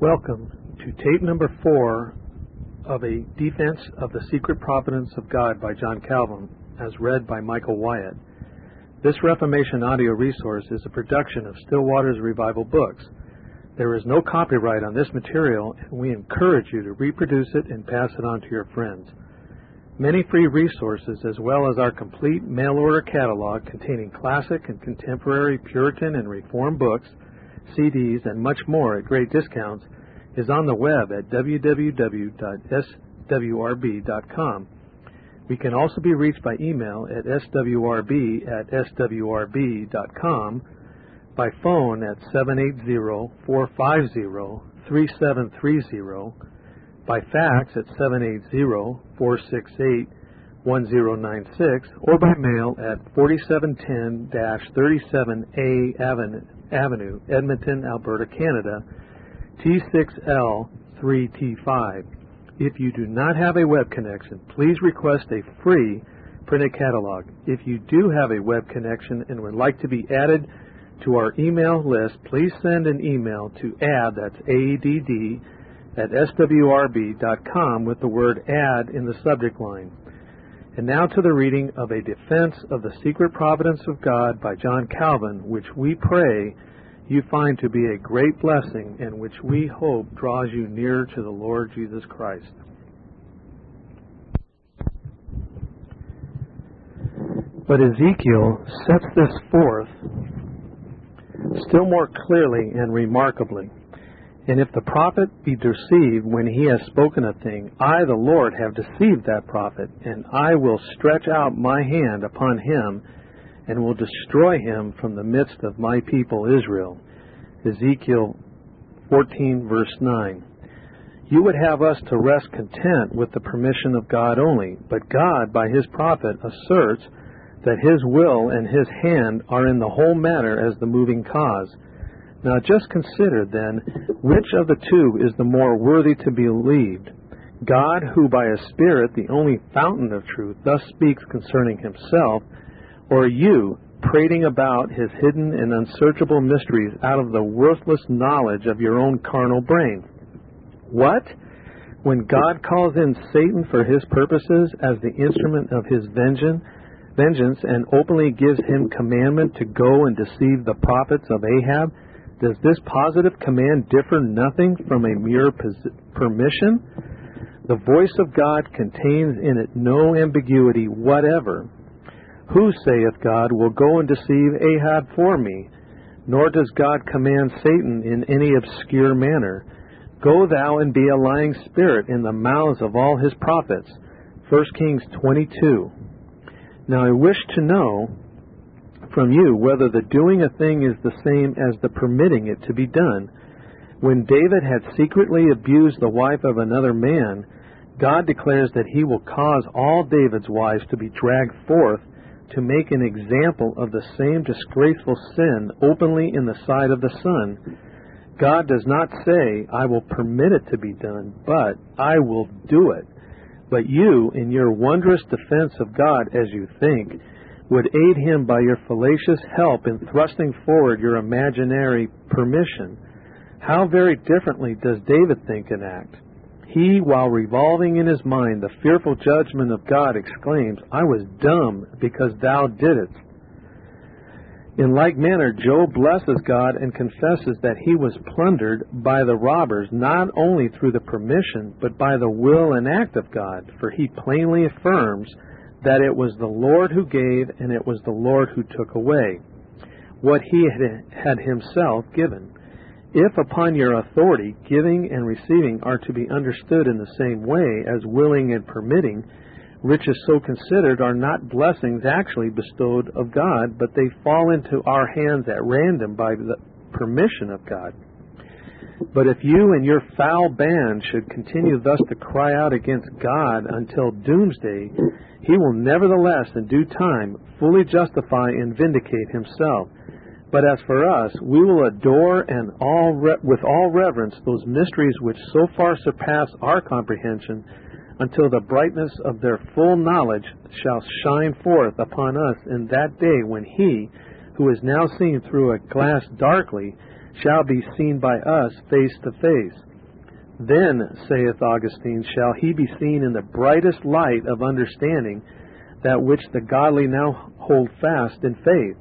Welcome to tape number four of A Defense of the Secret Providence of God by John Calvin, as read by Michael Wyatt. This Reformation audio resource is a production of Stillwater's Revival Books. There is no copyright on this material, and we encourage you to reproduce it and pass it on to your friends. Many free resources, as well as our complete mail order catalog containing classic and contemporary Puritan and Reform books, CDs, and much more at great discounts, is on the web at www.swrb.com. We can also be reached by email at swrb at swrb.com, by phone at 780-450-3730, by fax at 780-468-1096, or by mail at 4710-37A Avenue, Avenue, Edmonton, Alberta, Canada, T6L3T5. If you do not have a web connection, please request a free printed catalog. If you do have a web connection and would like to be added to our email list, please send an email to add, that's A-D-D, at swrb.com with the word add in the subject line. And now to the reading of A Defense of the Secret Providence of God by John Calvin, which we pray you find to be a great blessing and which we hope draws you nearer to the Lord Jesus Christ. But Ezekiel sets this forth still more clearly and remarkably. And if the prophet be deceived when he has spoken a thing, I, the Lord, have deceived that prophet, and I will stretch out my hand upon him, and will destroy him from the midst of my people Israel. Ezekiel 14, verse 9. You would have us to rest content with the permission of God only, but God, by his prophet, asserts that his will and his hand are in the whole matter as the moving cause. Now just consider then which of the two is the more worthy to be believed. God, who by a Spirit, the only fountain of truth, thus speaks concerning himself, or you, prating about his hidden and unsearchable mysteries out of the worthless knowledge of your own carnal brain. What? When God calls in Satan for his purposes as the instrument of his vengeance, vengeance and openly gives him commandment to go and deceive the prophets of Ahab, does this positive command differ nothing from a mere permission? The voice of God contains in it no ambiguity whatever. Who, saith God, will go and deceive Ahab for me? Nor does God command Satan in any obscure manner. Go thou and be a lying spirit in the mouths of all his prophets. 1 Kings 22. Now I wish to know from you whether the doing a thing is the same as the permitting it to be done. When David had secretly abused the wife of another man, God declares that he will cause all David's wives to be dragged forth to make an example of the same disgraceful sin openly in the sight of the sun. God does not say, I will permit it to be done, but I will do it. But you, in your wondrous defense of God as you think, would aid him by your fallacious help in thrusting forward your imaginary permission. How very differently does David think and act? He, while revolving in his mind the fearful judgment of God, exclaims, I was dumb because thou didst. In like manner, Job blesses God and confesses that he was plundered by the robbers not only through the permission, but by the will and act of God, for he plainly affirms that it was the Lord who gave and it was the Lord who took away what he had himself given. If upon your authority giving and receiving are to be understood in the same way as willing and permitting, riches so considered are not blessings actually bestowed of God, but they fall into our hands at random by the permission of God. But if you and your foul band should continue thus to cry out against God until doomsday, he will nevertheless in due time fully justify and vindicate himself. But as for us, we will adore and all re- with all reverence those mysteries which so far surpass our comprehension until the brightness of their full knowledge shall shine forth upon us in that day when he, who is now seen through a glass darkly, shall be seen by us face to face. Then, saith Augustine, shall he be seen in the brightest light of understanding, that which the godly now hold fast in faith.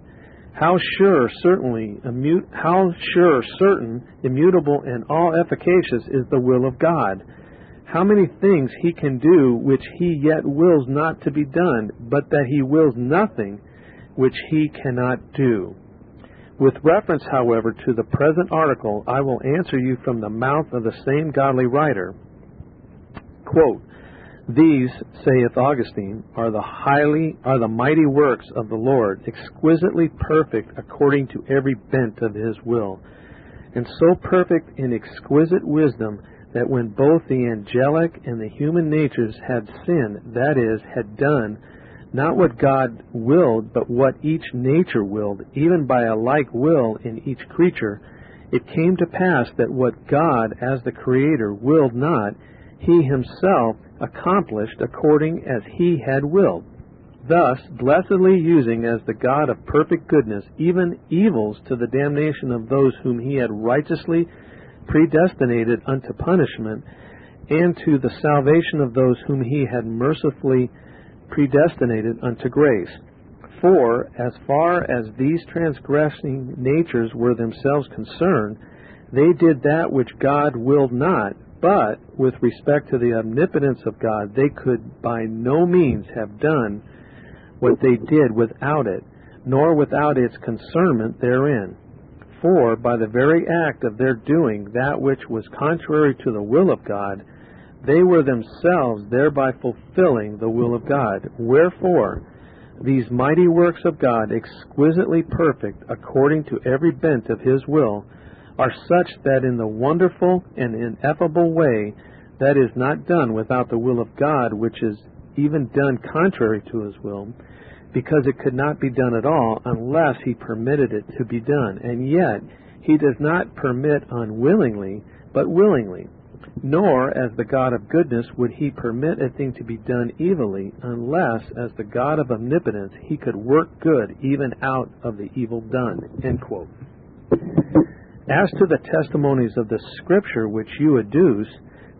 How sure, certainly, immut- how sure, certain, immutable, and all efficacious is the will of God. How many things he can do which he yet wills not to be done, but that he wills nothing which he cannot do. With reference, however, to the present article, I will answer you from the mouth of the same godly writer. Quote, These, saith Augustine, are the highly are the mighty works of the Lord, exquisitely perfect according to every bent of his will, and so perfect in exquisite wisdom that when both the angelic and the human natures had sinned, that is, had done not what God willed, but what each nature willed, even by a like will in each creature, it came to pass that what God, as the Creator, willed not, He Himself accomplished according as He had willed. Thus, blessedly using as the God of perfect goodness even evils to the damnation of those whom He had righteously predestinated unto punishment, and to the salvation of those whom He had mercifully predestinated unto grace. For, as far as these transgressing natures were themselves concerned, they did that which God willed not, but, with respect to the omnipotence of God, they could by no means have done what they did without it, nor without its concernment therein. For, by the very act of their doing that which was contrary to the will of God, they were themselves thereby fulfilling the will of God. Wherefore, these mighty works of God, exquisitely perfect according to every bent of His will, are such that in the wonderful and ineffable way that is not done without the will of God, which is even done contrary to His will, because it could not be done at all unless He permitted it to be done. And yet, He does not permit unwillingly, but willingly nor as the God of goodness would he permit a thing to be done evilly, unless, as the God of omnipotence, he could work good even out of the evil done. As to the testimonies of the Scripture which you adduce,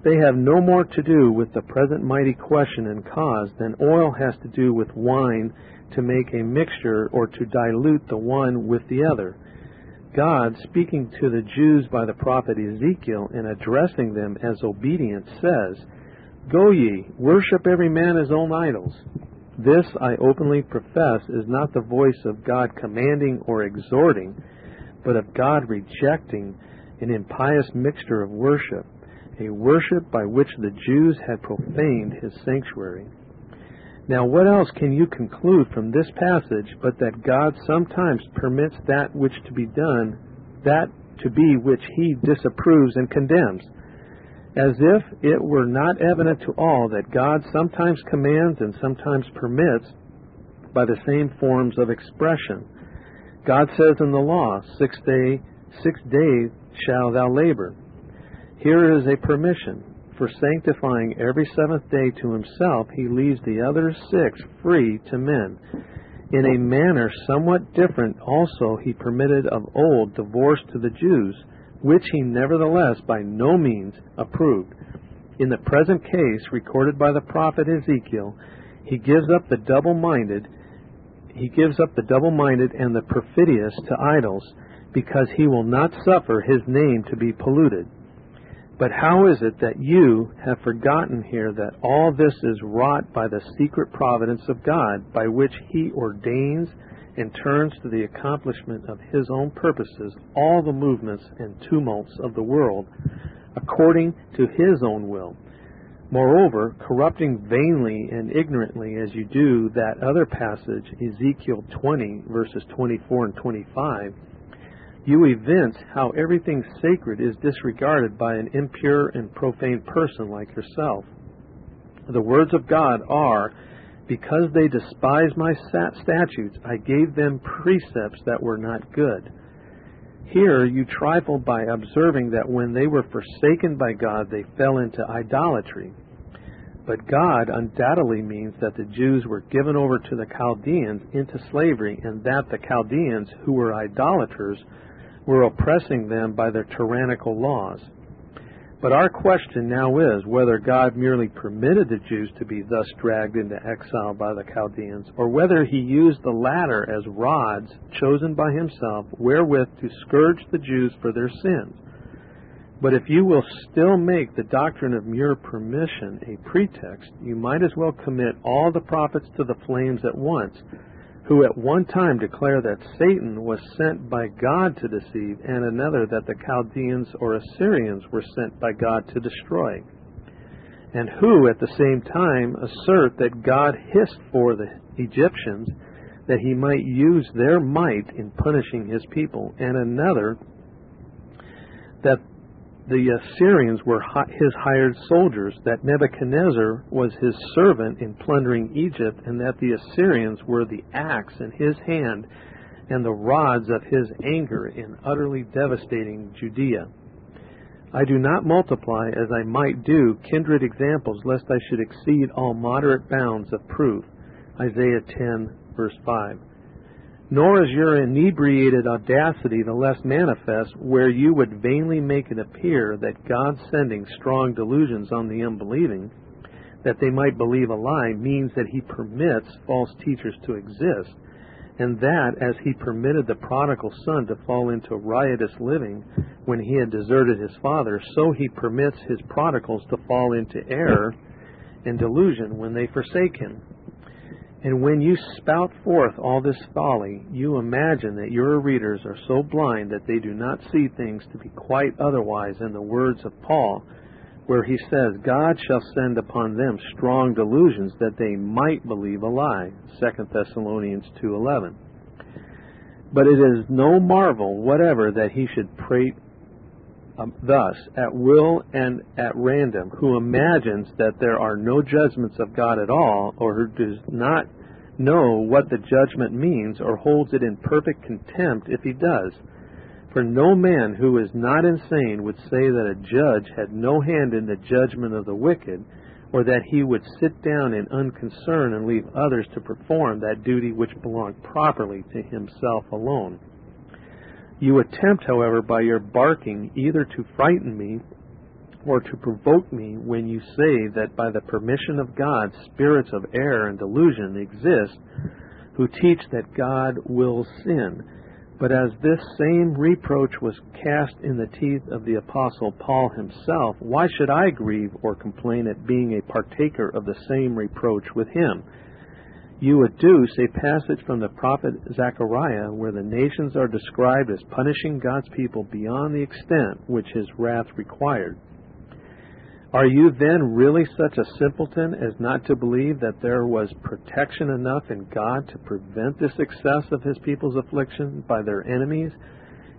they have no more to do with the present mighty question and cause than oil has to do with wine to make a mixture or to dilute the one with the other God, speaking to the Jews by the prophet Ezekiel and addressing them as obedient, says, Go ye, worship every man his own idols. This, I openly profess, is not the voice of God commanding or exhorting, but of God rejecting an impious mixture of worship, a worship by which the Jews had profaned his sanctuary. Now, what else can you conclude from this passage but that God sometimes permits that which to be done, that to be which he disapproves and condemns? As if it were not evident to all that God sometimes commands and sometimes permits by the same forms of expression. God says in the law, six day six days shall thou labor. Here is a permission for sanctifying every seventh day to himself, he leaves the other six free to men. In a manner somewhat different also he permitted of old divorce to the Jews, which he nevertheless by no means approved. In the present case recorded by the prophet Ezekiel, he gives up the double-minded he gives up the double-minded and the perfidious to idols, because he will not suffer his name to be polluted. But how is it that you have forgotten here that all this is wrought by the secret providence of God, by which He ordains and turns to the accomplishment of His own purposes all the movements and tumults of the world, according to His own will? Moreover, corrupting vainly and ignorantly as you do that other passage, Ezekiel 20, verses 24 and 25, you evince how everything sacred is disregarded by an impure and profane person like yourself. The words of God are, Because they despised my statutes, I gave them precepts that were not good. Here you trifle by observing that when they were forsaken by God, they fell into idolatry. But God undoubtedly means that the Jews were given over to the Chaldeans into slavery, and that the Chaldeans, who were idolaters, were oppressing them by their tyrannical laws. But our question now is whether God merely permitted the Jews to be thus dragged into exile by the Chaldeans, or whether he used the latter as rods chosen by himself wherewith to scourge the Jews for their sins. But if you will still make the doctrine of mere permission a pretext, you might as well commit all the prophets to the flames at once, who at one time declare that Satan was sent by God to deceive, and another that the Chaldeans or Assyrians were sent by God to destroy, and who at the same time assert that God hissed for the Egyptians that he might use their might in punishing his people, and another that the Assyrians were his hired soldiers, that Nebuchadnezzar was his servant in plundering Egypt, and that the Assyrians were the axe in his hand and the rods of his anger in utterly devastating Judea. I do not multiply, as I might do, kindred examples, lest I should exceed all moderate bounds of proof. Isaiah 10, verse 5 nor is your inebriated audacity the less manifest where you would vainly make it appear that God sending strong delusions on the unbelieving, that they might believe a lie, means that he permits false teachers to exist, and that as he permitted the prodigal son to fall into riotous living when he had deserted his father, so he permits his prodigals to fall into error and delusion when they forsake him. And when you spout forth all this folly, you imagine that your readers are so blind that they do not see things to be quite otherwise in the words of Paul, where he says, God shall send upon them strong delusions that they might believe a lie. 2 Thessalonians 2.11 But it is no marvel whatever that he should prate um, thus at will and at random, who imagines that there are no judgments of God at all, or who does not know what the judgment means, or holds it in perfect contempt if he does. For no man who is not insane would say that a judge had no hand in the judgment of the wicked, or that he would sit down in unconcern and leave others to perform that duty which belonged properly to himself alone. You attempt, however, by your barking either to frighten me or to provoke me when you say that by the permission of God spirits of error and delusion exist who teach that God will sin. But as this same reproach was cast in the teeth of the Apostle Paul himself, why should I grieve or complain at being a partaker of the same reproach with him? You adduce a passage from the prophet Zechariah where the nations are described as punishing God's people beyond the extent which his wrath required. Are you then really such a simpleton as not to believe that there was protection enough in God to prevent this excess of his people's affliction by their enemies,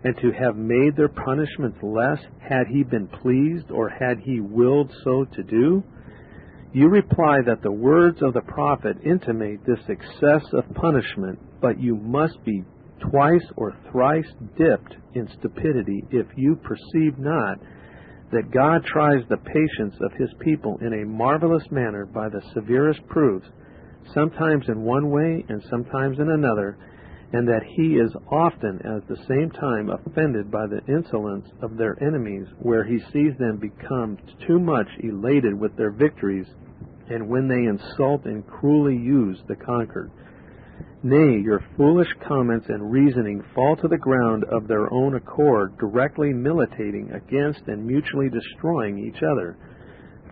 and to have made their punishments less had he been pleased or had he willed so to do? You reply that the words of the prophet intimate this excess of punishment, but you must be twice or thrice dipped in stupidity if you perceive not that God tries the patience of his people in a marvelous manner by the severest proofs, sometimes in one way and sometimes in another, and that he is often at the same time offended by the insolence of their enemies, where he sees them become too much elated with their victories, and when they insult and cruelly use the conquered. Nay, your foolish comments and reasoning fall to the ground of their own accord, directly militating against and mutually destroying each other.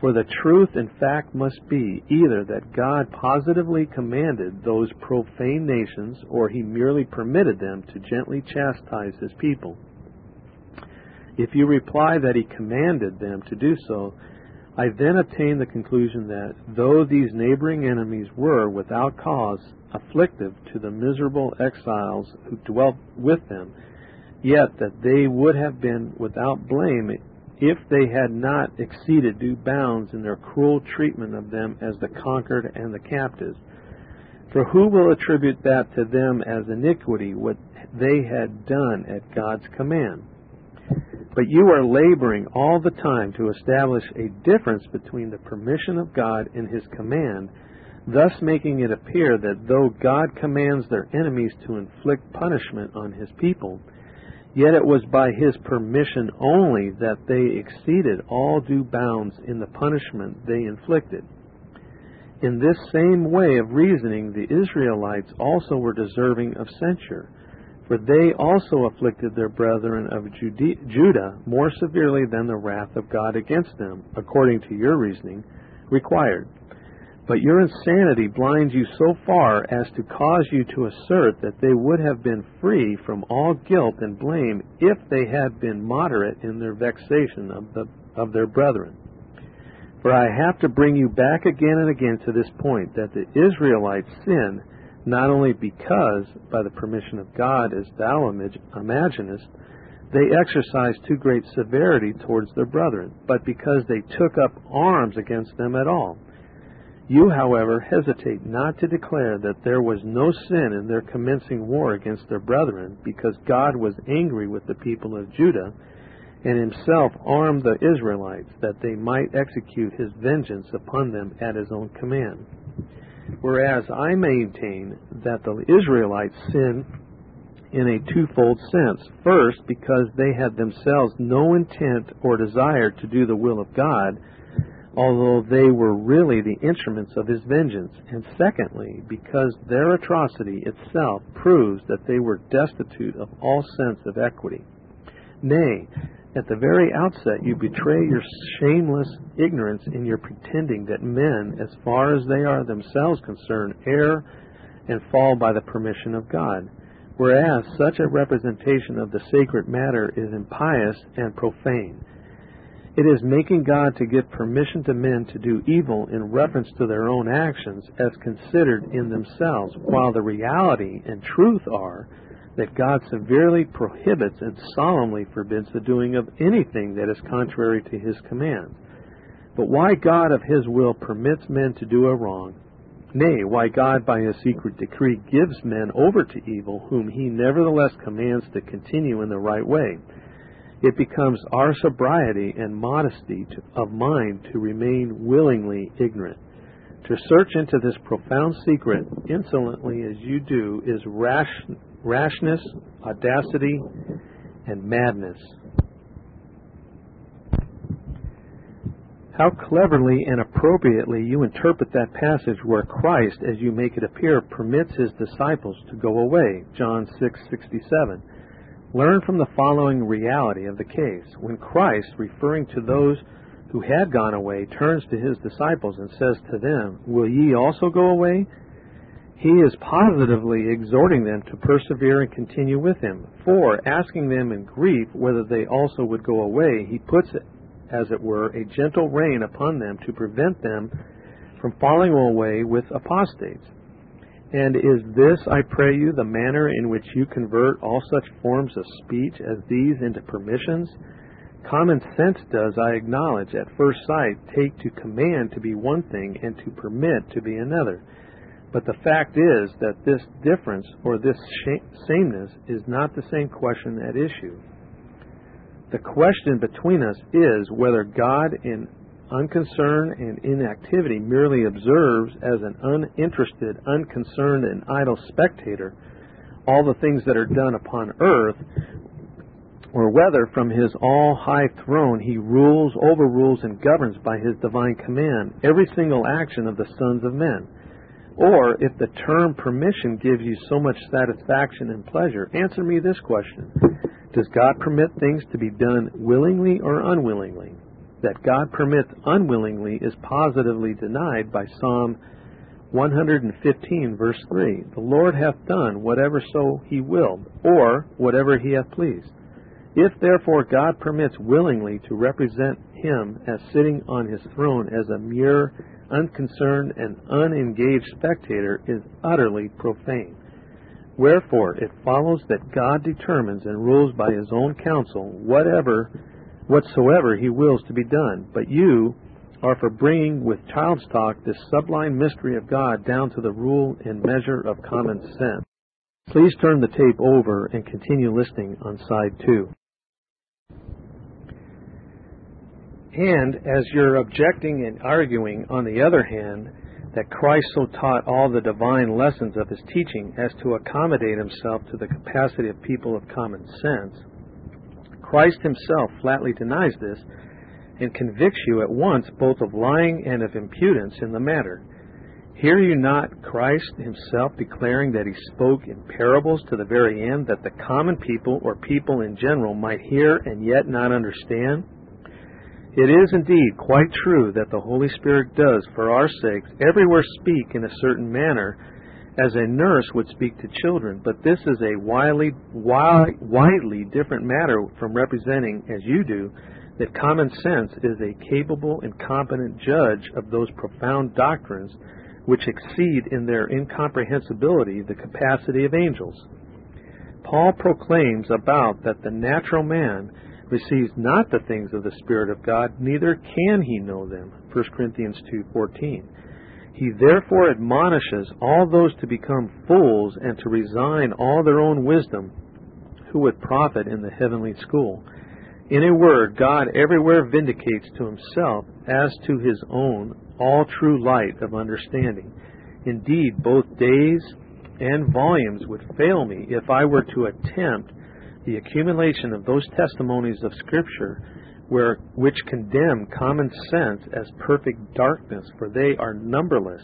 For the truth and fact must be either that God positively commanded those profane nations, or he merely permitted them to gently chastise his people. If you reply that he commanded them to do so, I then obtain the conclusion that, though these neighboring enemies were, without cause, afflictive to the miserable exiles who dwelt with them, yet that they would have been without blame if they had not exceeded due bounds in their cruel treatment of them as the conquered and the captives. For who will attribute that to them as iniquity, what they had done at God's command? But you are laboring all the time to establish a difference between the permission of God and His command, thus making it appear that though God commands their enemies to inflict punishment on His people, Yet it was by his permission only that they exceeded all due bounds in the punishment they inflicted. In this same way of reasoning, the Israelites also were deserving of censure, for they also afflicted their brethren of Judah more severely than the wrath of God against them, according to your reasoning, required. But your insanity blinds you so far as to cause you to assert that they would have been free from all guilt and blame if they had been moderate in their vexation of, the, of their brethren. For I have to bring you back again and again to this point that the Israelites sin not only because, by the permission of God, as thou imaginest, they exercised too great severity towards their brethren, but because they took up arms against them at all you, however, hesitate not to declare that there was no sin in their commencing war against their brethren, because God was angry with the people of Judah, and himself armed the Israelites, that they might execute his vengeance upon them at his own command. Whereas I maintain that the Israelites sinned in a twofold sense. First, because they had themselves no intent or desire to do the will of God, although they were really the instruments of his vengeance, and secondly, because their atrocity itself proves that they were destitute of all sense of equity. Nay, at the very outset you betray your shameless ignorance in your pretending that men, as far as they are themselves concerned, err and fall by the permission of God, whereas such a representation of the sacred matter is impious and profane it is making God to give permission to men to do evil in reference to their own actions as considered in themselves, while the reality and truth are that God severely prohibits and solemnly forbids the doing of anything that is contrary to his commands. But why God of his will permits men to do a wrong, nay, why God by his secret decree gives men over to evil, whom he nevertheless commands to continue in the right way, it becomes our sobriety and modesty to, of mind to remain willingly ignorant. To search into this profound secret insolently as you do is rash, rashness, audacity, and madness. How cleverly and appropriately you interpret that passage where Christ, as you make it appear, permits his disciples to go away. John 6:67. Learn from the following reality of the case. When Christ, referring to those who had gone away, turns to his disciples and says to them, Will ye also go away? He is positively exhorting them to persevere and continue with him. For, asking them in grief whether they also would go away, he puts, as it were, a gentle rein upon them to prevent them from falling away with apostates. And is this, I pray you, the manner in which you convert all such forms of speech as these into permissions? Common sense does, I acknowledge, at first sight, take to command to be one thing and to permit to be another. But the fact is that this difference or this sameness is not the same question at issue. The question between us is whether God, in unconcern and inactivity merely observes as an uninterested, unconcerned, and idle spectator all the things that are done upon earth, or whether from his all high throne he rules, overrules, and governs by his divine command every single action of the sons of men. Or if the term permission gives you so much satisfaction and pleasure, answer me this question Does God permit things to be done willingly or unwillingly? That God permits unwillingly is positively denied by Psalm 115, verse 3. The Lord hath done whatever so he willed, or whatever he hath pleased. If therefore God permits willingly to represent him as sitting on his throne as a mere unconcerned and unengaged spectator is utterly profane. Wherefore it follows that God determines and rules by his own counsel whatever whatsoever he wills to be done. But you are for bringing with child's talk this sublime mystery of God down to the rule and measure of common sense. Please turn the tape over and continue listening on side two. And as you're objecting and arguing, on the other hand, that Christ so taught all the divine lessons of his teaching as to accommodate himself to the capacity of people of common sense, Christ himself flatly denies this and convicts you at once both of lying and of impudence in the matter. Hear you not Christ himself declaring that he spoke in parables to the very end that the common people or people in general might hear and yet not understand? It is indeed quite true that the Holy Spirit does, for our sakes, everywhere speak in a certain manner, as a nurse would speak to children, but this is a widely, widely different matter from representing, as you do, that common sense is a capable and competent judge of those profound doctrines which exceed in their incomprehensibility the capacity of angels. Paul proclaims about that the natural man receives not the things of the Spirit of God, neither can he know them. 1 Corinthians 2:14. He therefore admonishes all those to become fools and to resign all their own wisdom, who would profit in the heavenly school. In a word, God everywhere vindicates to himself as to his own all true light of understanding. Indeed, both days and volumes would fail me if I were to attempt the accumulation of those testimonies of Scripture where, which condemn common sense as perfect darkness, for they are numberless,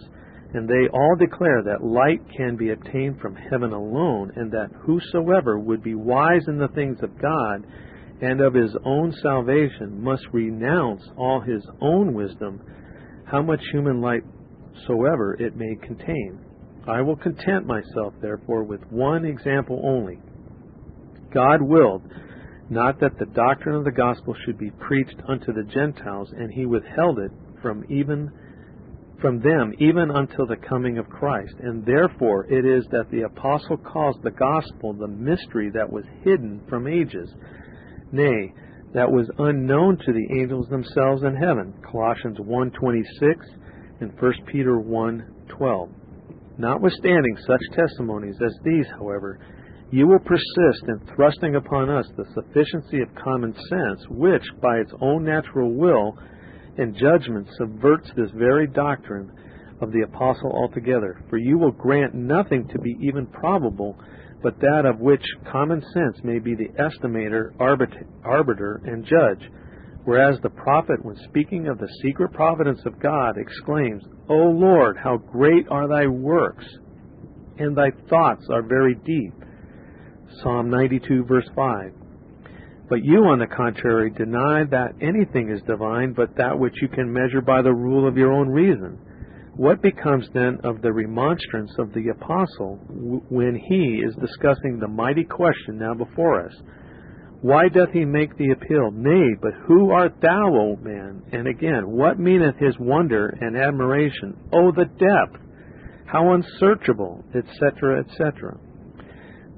and they all declare that light can be obtained from heaven alone, and that whosoever would be wise in the things of God and of his own salvation must renounce all his own wisdom how much human light soever it may contain. I will content myself, therefore, with one example only. God willed not that the doctrine of the gospel should be preached unto the Gentiles, and he withheld it from even from them even until the coming of Christ. And therefore it is that the apostle calls the gospel the mystery that was hidden from ages, nay, that was unknown to the angels themselves in heaven. Colossians 1:26 and 1 Peter 1:12. Notwithstanding such testimonies as these, however, you will persist in thrusting upon us the sufficiency of common sense, which, by its own natural will and judgment, subverts this very doctrine of the apostle altogether. For you will grant nothing to be even probable but that of which common sense may be the estimator, arbiter, and judge. Whereas the prophet, when speaking of the secret providence of God, exclaims, O Lord, how great are thy works, and thy thoughts are very deep. Psalm 92, verse 5. But you, on the contrary, deny that anything is divine but that which you can measure by the rule of your own reason. What becomes then of the remonstrance of the apostle when he is discussing the mighty question now before us? Why doth he make the appeal? Nay, but who art thou, O man? And again, what meaneth his wonder and admiration? Oh, the depth! How unsearchable, etc., etc.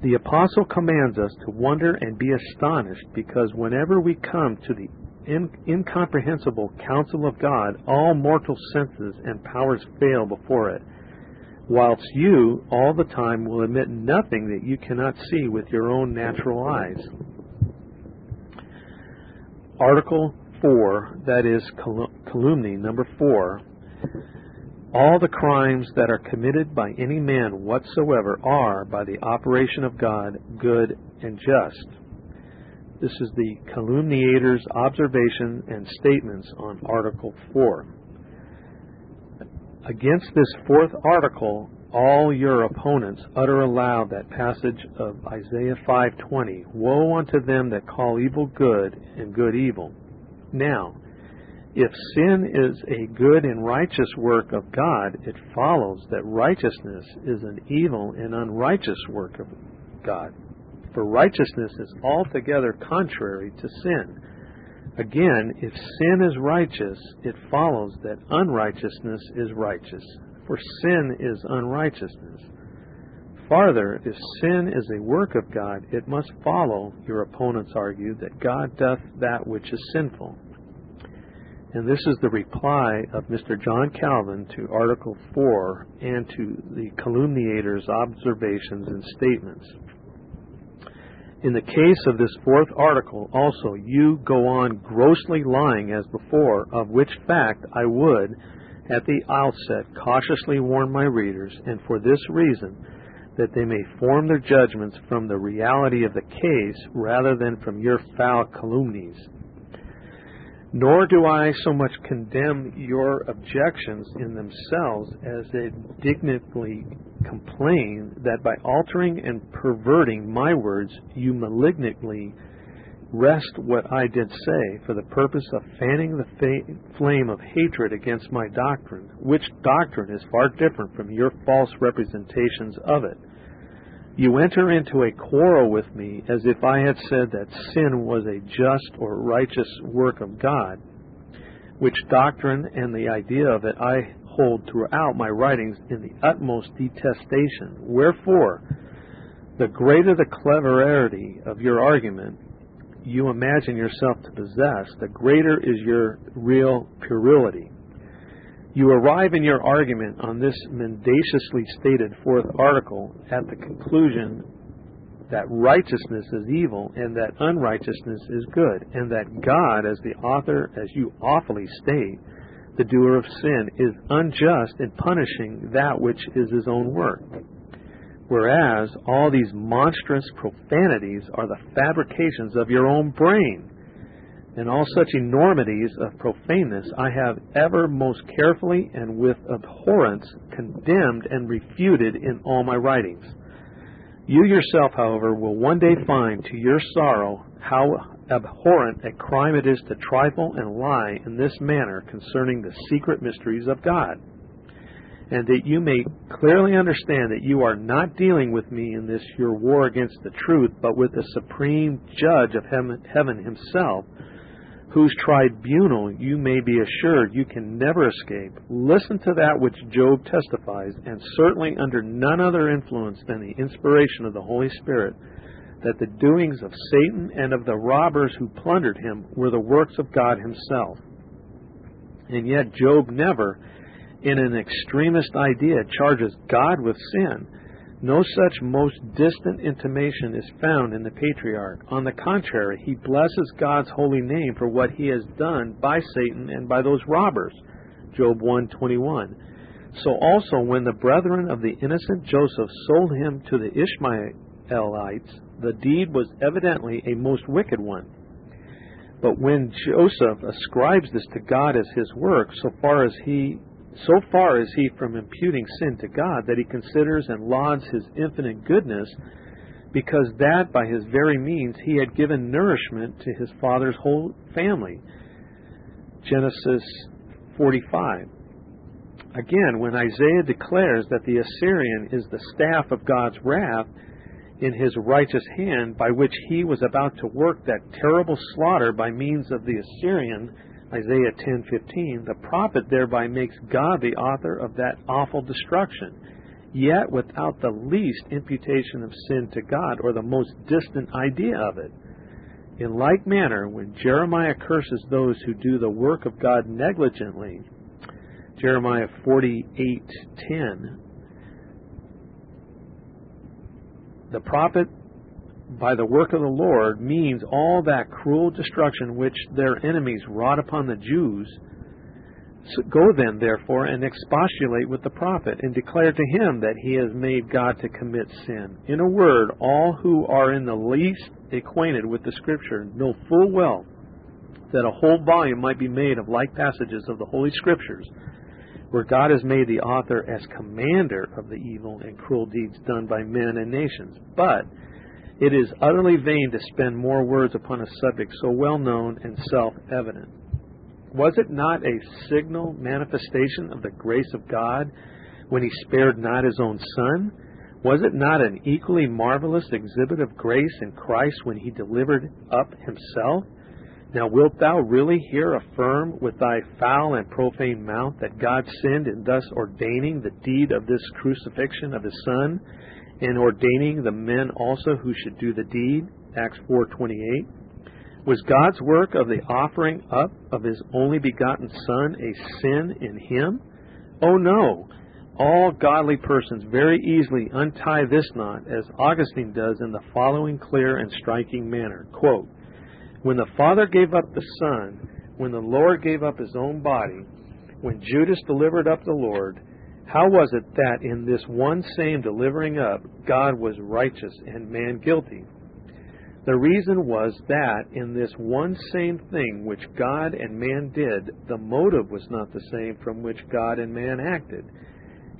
The apostle commands us to wonder and be astonished because whenever we come to the in, incomprehensible counsel of God, all mortal senses and powers fail before it, whilst you all the time will admit nothing that you cannot see with your own natural eyes. Article 4, that is calumny, number 4. All the crimes that are committed by any man whatsoever are, by the operation of God, good and just. This is the calumniator's observation and statements on Article 4. Against this fourth article, all your opponents utter aloud that passage of Isaiah 5:20, "Woe unto them that call evil good and good evil." Now, if sin is a good and righteous work of God, it follows that righteousness is an evil and unrighteous work of God for righteousness is altogether contrary to sin. Again, if sin is righteous, it follows that unrighteousness is righteous, for sin is unrighteousness. Farther, if sin is a work of God, it must follow, your opponents argue, that God doth that which is sinful. And this is the reply of Mr. John Calvin to Article 4 and to the calumniator's observations and statements. In the case of this fourth article also, you go on grossly lying as before, of which fact I would, at the outset, cautiously warn my readers, and for this reason, that they may form their judgments from the reality of the case rather than from your foul calumnies. Nor do I so much condemn your objections in themselves as indignantly complain that by altering and perverting my words you malignantly wrest what I did say for the purpose of fanning the fa- flame of hatred against my doctrine, which doctrine is far different from your false representations of it. You enter into a quarrel with me as if I had said that sin was a just or righteous work of God, which doctrine and the idea of it I hold throughout my writings in the utmost detestation. Wherefore, the greater the cleverity of your argument, you imagine yourself to possess, the greater is your real puerility. You arrive in your argument on this mendaciously stated fourth article at the conclusion that righteousness is evil and that unrighteousness is good, and that God, as the author, as you awfully state, the doer of sin, is unjust in punishing that which is his own work. Whereas all these monstrous profanities are the fabrications of your own brain. And all such enormities of profaneness I have ever most carefully and with abhorrence condemned and refuted in all my writings. You yourself, however, will one day find to your sorrow how abhorrent a crime it is to trifle and lie in this manner concerning the secret mysteries of God and that you may clearly understand that you are not dealing with me in this your war against the truth, but with the supreme judge of heaven himself, whose tribunal you may be assured you can never escape. Listen to that which Job testifies, and certainly under none other influence than the inspiration of the Holy Spirit, that the doings of Satan and of the robbers who plundered him were the works of God himself. And yet Job never in an extremist idea charges God with sin. No such most distant intimation is found in the patriarch. On the contrary, he blesses God's holy name for what he has done by Satan and by those robbers. Job 1:21. So also when the brethren of the innocent Joseph sold him to the Ishmaelites, the deed was evidently a most wicked one. But when Joseph ascribes this to God as his work, so far as he so far is he from imputing sin to God that he considers and lauds his infinite goodness, because that by his very means he had given nourishment to his father's whole family. Genesis 45. Again, when Isaiah declares that the Assyrian is the staff of God's wrath in his righteous hand, by which he was about to work that terrible slaughter by means of the Assyrian, Isaiah 10:15, the prophet thereby makes God the author of that awful destruction, yet without the least imputation of sin to God or the most distant idea of it. In like manner, when Jeremiah curses those who do the work of God negligently, Jeremiah 48:10, the prophet by the work of the Lord means all that cruel destruction which their enemies wrought upon the Jews. So go then, therefore, and expostulate with the prophet, and declare to him that he has made God to commit sin. In a word, all who are in the least acquainted with the Scripture know full well that a whole volume might be made of like passages of the Holy Scriptures, where God has made the author as commander of the evil and cruel deeds done by men and nations. But it is utterly vain to spend more words upon a subject so well known and self evident. Was it not a signal manifestation of the grace of God when he spared not his own son? Was it not an equally marvelous exhibit of grace in Christ when he delivered up himself? Now wilt thou really here affirm with thy foul and profane mouth that God sinned in thus ordaining the deed of this crucifixion of his Son, and ordaining the men also who should do the deed acts 4:28 was God's work of the offering up of his only begotten son a sin in him? Oh no. All godly persons very easily untie this knot as Augustine does in the following clear and striking manner. Quote when the father gave up the son when the lord gave up his own body when judas delivered up the lord How was it that in this one same delivering up, God was righteous and man guilty? The reason was that in this one same thing which God and man did, the motive was not the same from which God and man acted.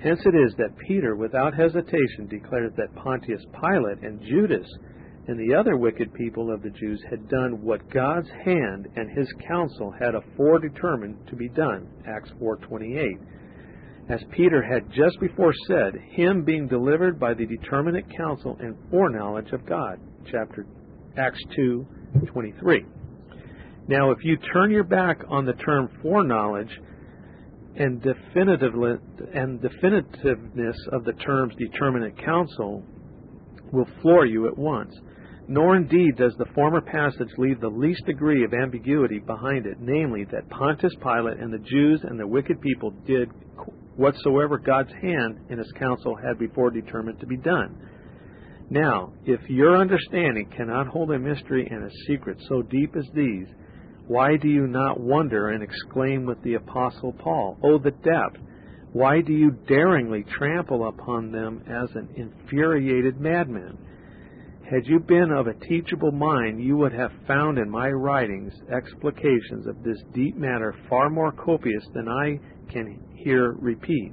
Hence it is that Peter, without hesitation, declared that Pontius Pilate and Judas and the other wicked people of the Jews had done what God's hand and his counsel had afore determined to be done. Acts 4:28. As Peter had just before said, him being delivered by the determinate counsel and foreknowledge of God. Chapter Acts 2:23. Now, if you turn your back on the term foreknowledge and, and definitiveness of the terms determinate counsel, will floor you at once. Nor indeed does the former passage leave the least degree of ambiguity behind it, namely that Pontius Pilate and the Jews and the wicked people did whatsoever God's hand in his counsel had before determined to be done. Now, if your understanding cannot hold a mystery and a secret so deep as these, why do you not wonder and exclaim with the Apostle Paul, Oh, the depth! Why do you daringly trample upon them as an infuriated madman? Had you been of a teachable mind, you would have found in my writings explications of this deep matter far more copious than I can here repeat.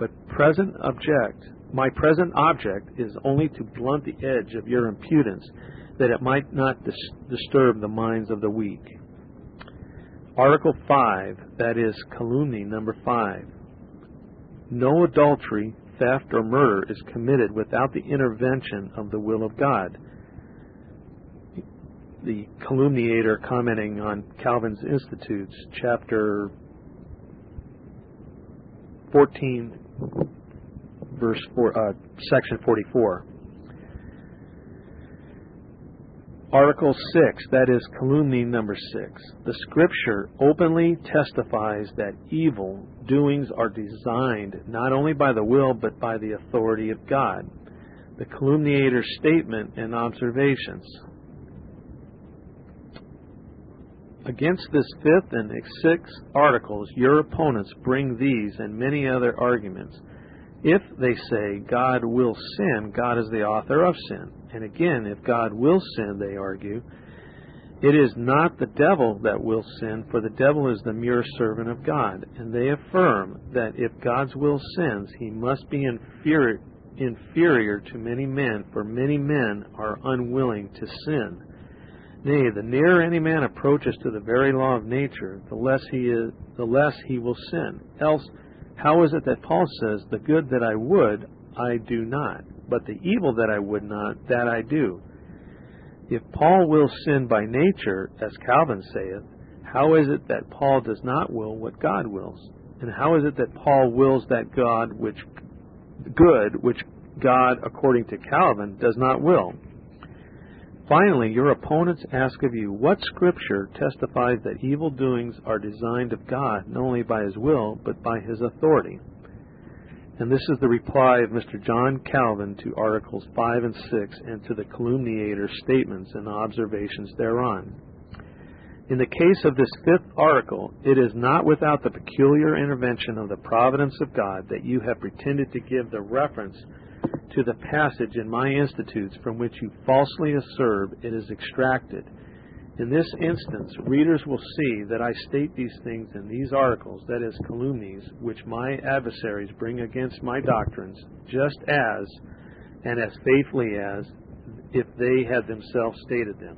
But present object, my present object is only to blunt the edge of your impudence, that it might not dis- disturb the minds of the weak. Article 5, that is calumny number 5. No adultery, theft, or murder is committed without the intervention of the will of God. The calumniator commenting on Calvin's Institutes, chapter 14, verse 4, uh, section 44. Article 6, that is calumny number 6. The scripture openly testifies that evil doings are designed not only by the will but by the authority of God. The calumniator's statement and observations. Against this fifth and sixth articles, your opponents bring these and many other arguments. If they say God will sin, God is the author of sin. And again, if God will sin, they argue, it is not the devil that will sin, for the devil is the mere servant of God. And they affirm that if God's will sins, he must be inferior, inferior to many men, for many men are unwilling to sin. Nay, the nearer any man approaches to the very law of nature, the less he is, the less he will sin. Else, how is it that Paul says, "The good that I would, I do not, but the evil that I would not, that I do"? If Paul wills sin by nature, as Calvin saith, how is it that Paul does not will what God wills? And how is it that Paul wills that God which good which God, according to Calvin, does not will? Finally, your opponents ask of you, what scripture testifies that evil doings are designed of God, not only by his will, but by his authority? And this is the reply of Mr. John Calvin to Articles 5 and 6 and to the calumniator's statements and observations thereon. In the case of this fifth article, it is not without the peculiar intervention of the providence of God that you have pretended to give the reference to the passage in my institutes from which you falsely assert it is extracted. In this instance, readers will see that I state these things in these articles, that is, calumnies, which my adversaries bring against my doctrines, just as, and as faithfully as, if they had themselves stated them.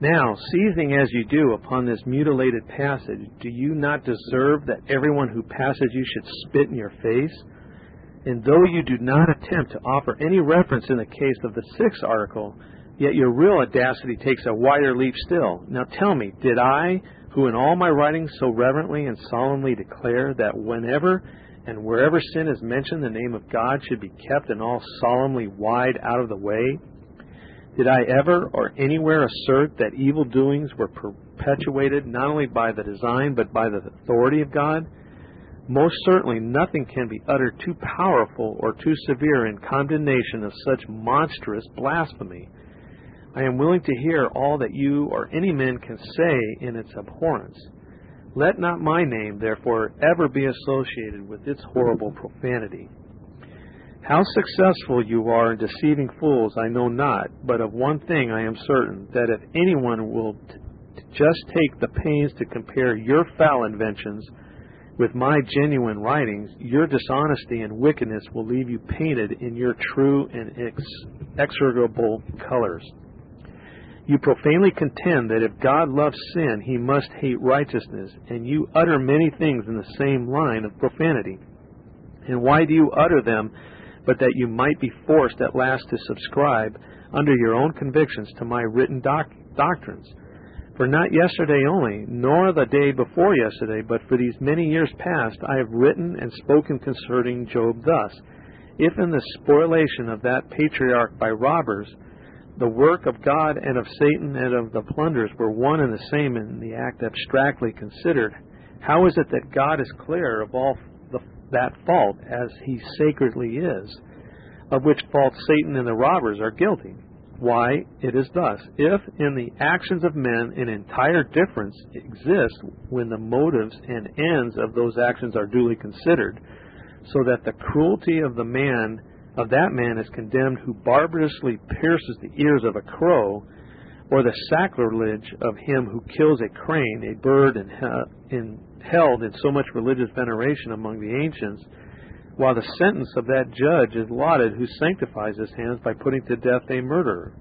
Now, seizing as you do upon this mutilated passage, do you not deserve that everyone who passes you should spit in your face? And though you do not attempt to offer any reference in the case of the sixth article, yet your real audacity takes a wider leap still. Now tell me, did I, who in all my writings so reverently and solemnly declare that whenever and wherever sin is mentioned, the name of God should be kept and all solemnly wide out of the way? Did I ever or anywhere assert that evil doings were perpetuated not only by the design but by the authority of God? Most certainly nothing can be uttered too powerful or too severe in condemnation of such monstrous blasphemy. I am willing to hear all that you or any man can say in its abhorrence. Let not my name, therefore, ever be associated with its horrible profanity. How successful you are in deceiving fools, I know not, but of one thing I am certain, that if anyone will t- just take the pains to compare your foul inventions with my genuine writings, your dishonesty and wickedness will leave you painted in your true and ex- execrable colors. You profanely contend that if God loves sin, he must hate righteousness, and you utter many things in the same line of profanity. And why do you utter them but that you might be forced at last to subscribe under your own convictions to my written doc- doctrines? For not yesterday only, nor the day before yesterday, but for these many years past, I have written and spoken concerning Job thus If in the spoliation of that patriarch by robbers, the work of God and of Satan and of the plunderers were one and the same in the act abstractly considered, how is it that God is clear of all the, that fault as he sacredly is, of which fault Satan and the robbers are guilty? Why, it is thus. If in the actions of men an entire difference exists when the motives and ends of those actions are duly considered, so that the cruelty of the man of that man is condemned who barbarously pierces the ears of a crow, or the sacrilege of him who kills a crane, a bird in, in, held in so much religious veneration among the ancients, while the sentence of that judge is lauded who sanctifies his hands by putting to death a murderer.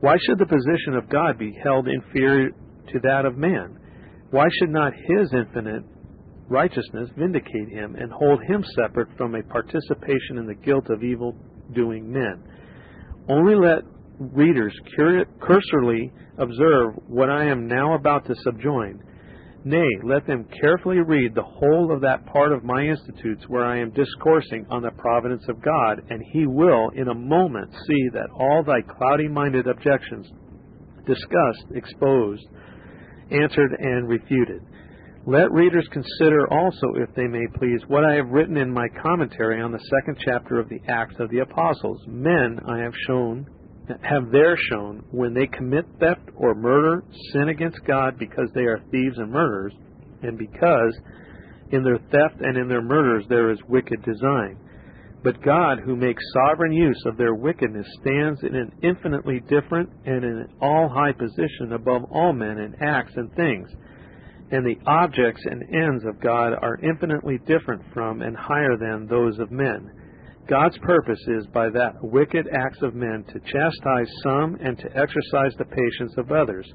Why should the position of God be held inferior to that of man? Why should not his infinite righteousness vindicate him and hold him separate from a participation in the guilt of evil doing men. Only let readers cursorily observe what I am now about to subjoin. Nay, let them carefully read the whole of that part of my institutes where I am discoursing on the providence of God, and he will in a moment see that all thy cloudy minded objections discussed, exposed, answered, and refuted. Let readers consider also, if they may please, what I have written in my commentary on the second chapter of the Acts of the Apostles. Men, I have shown, have there shown, when they commit theft or murder, sin against God because they are thieves and murderers, and because in their theft and in their murders there is wicked design. But God, who makes sovereign use of their wickedness, stands in an infinitely different and in an all high position above all men in acts and things and the objects and ends of God are infinitely different from and higher than those of men. God's purpose is by that wicked acts of men to chastise some and to exercise the patience of others.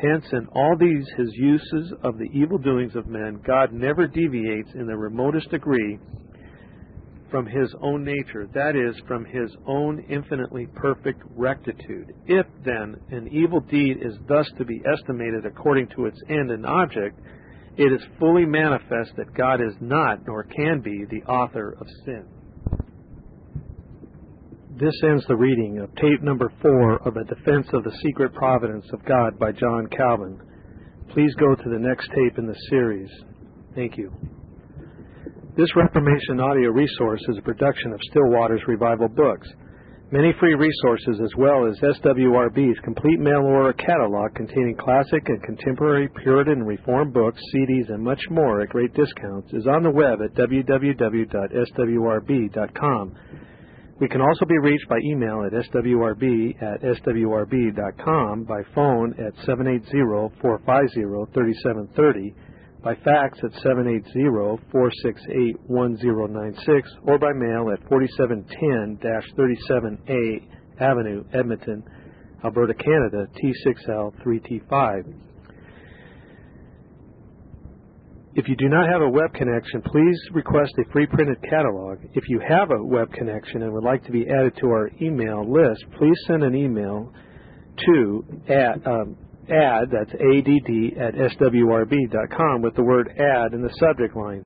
Hence, in all these his uses of the evil doings of men, God never deviates in the remotest degree from his own nature, that is, from his own infinitely perfect rectitude. If, then, an evil deed is thus to be estimated according to its end and object, it is fully manifest that God is not, nor can be, the author of sin. This ends the reading of tape number four of A Defense of the Secret Providence of God by John Calvin. Please go to the next tape in the series. Thank you. This Reformation audio resource is a production of Still Waters Revival Books. Many free resources, as well as SWRB's complete mail order catalog containing classic and contemporary Puritan and Reformed books, CDs, and much more at great discounts, is on the web at www.swrb.com. We can also be reached by email at swrb at swrb.com, by phone at 780 450 3730 by fax at 780-468-1096 or by mail at 4710-37A Avenue, Edmonton, Alberta, Canada, T6L3T5. If you do not have a web connection, please request a free printed catalog. If you have a web connection and would like to be added to our email list, please send an email to at, um, add, that's ADD, at swrb.com with the word add in the subject line.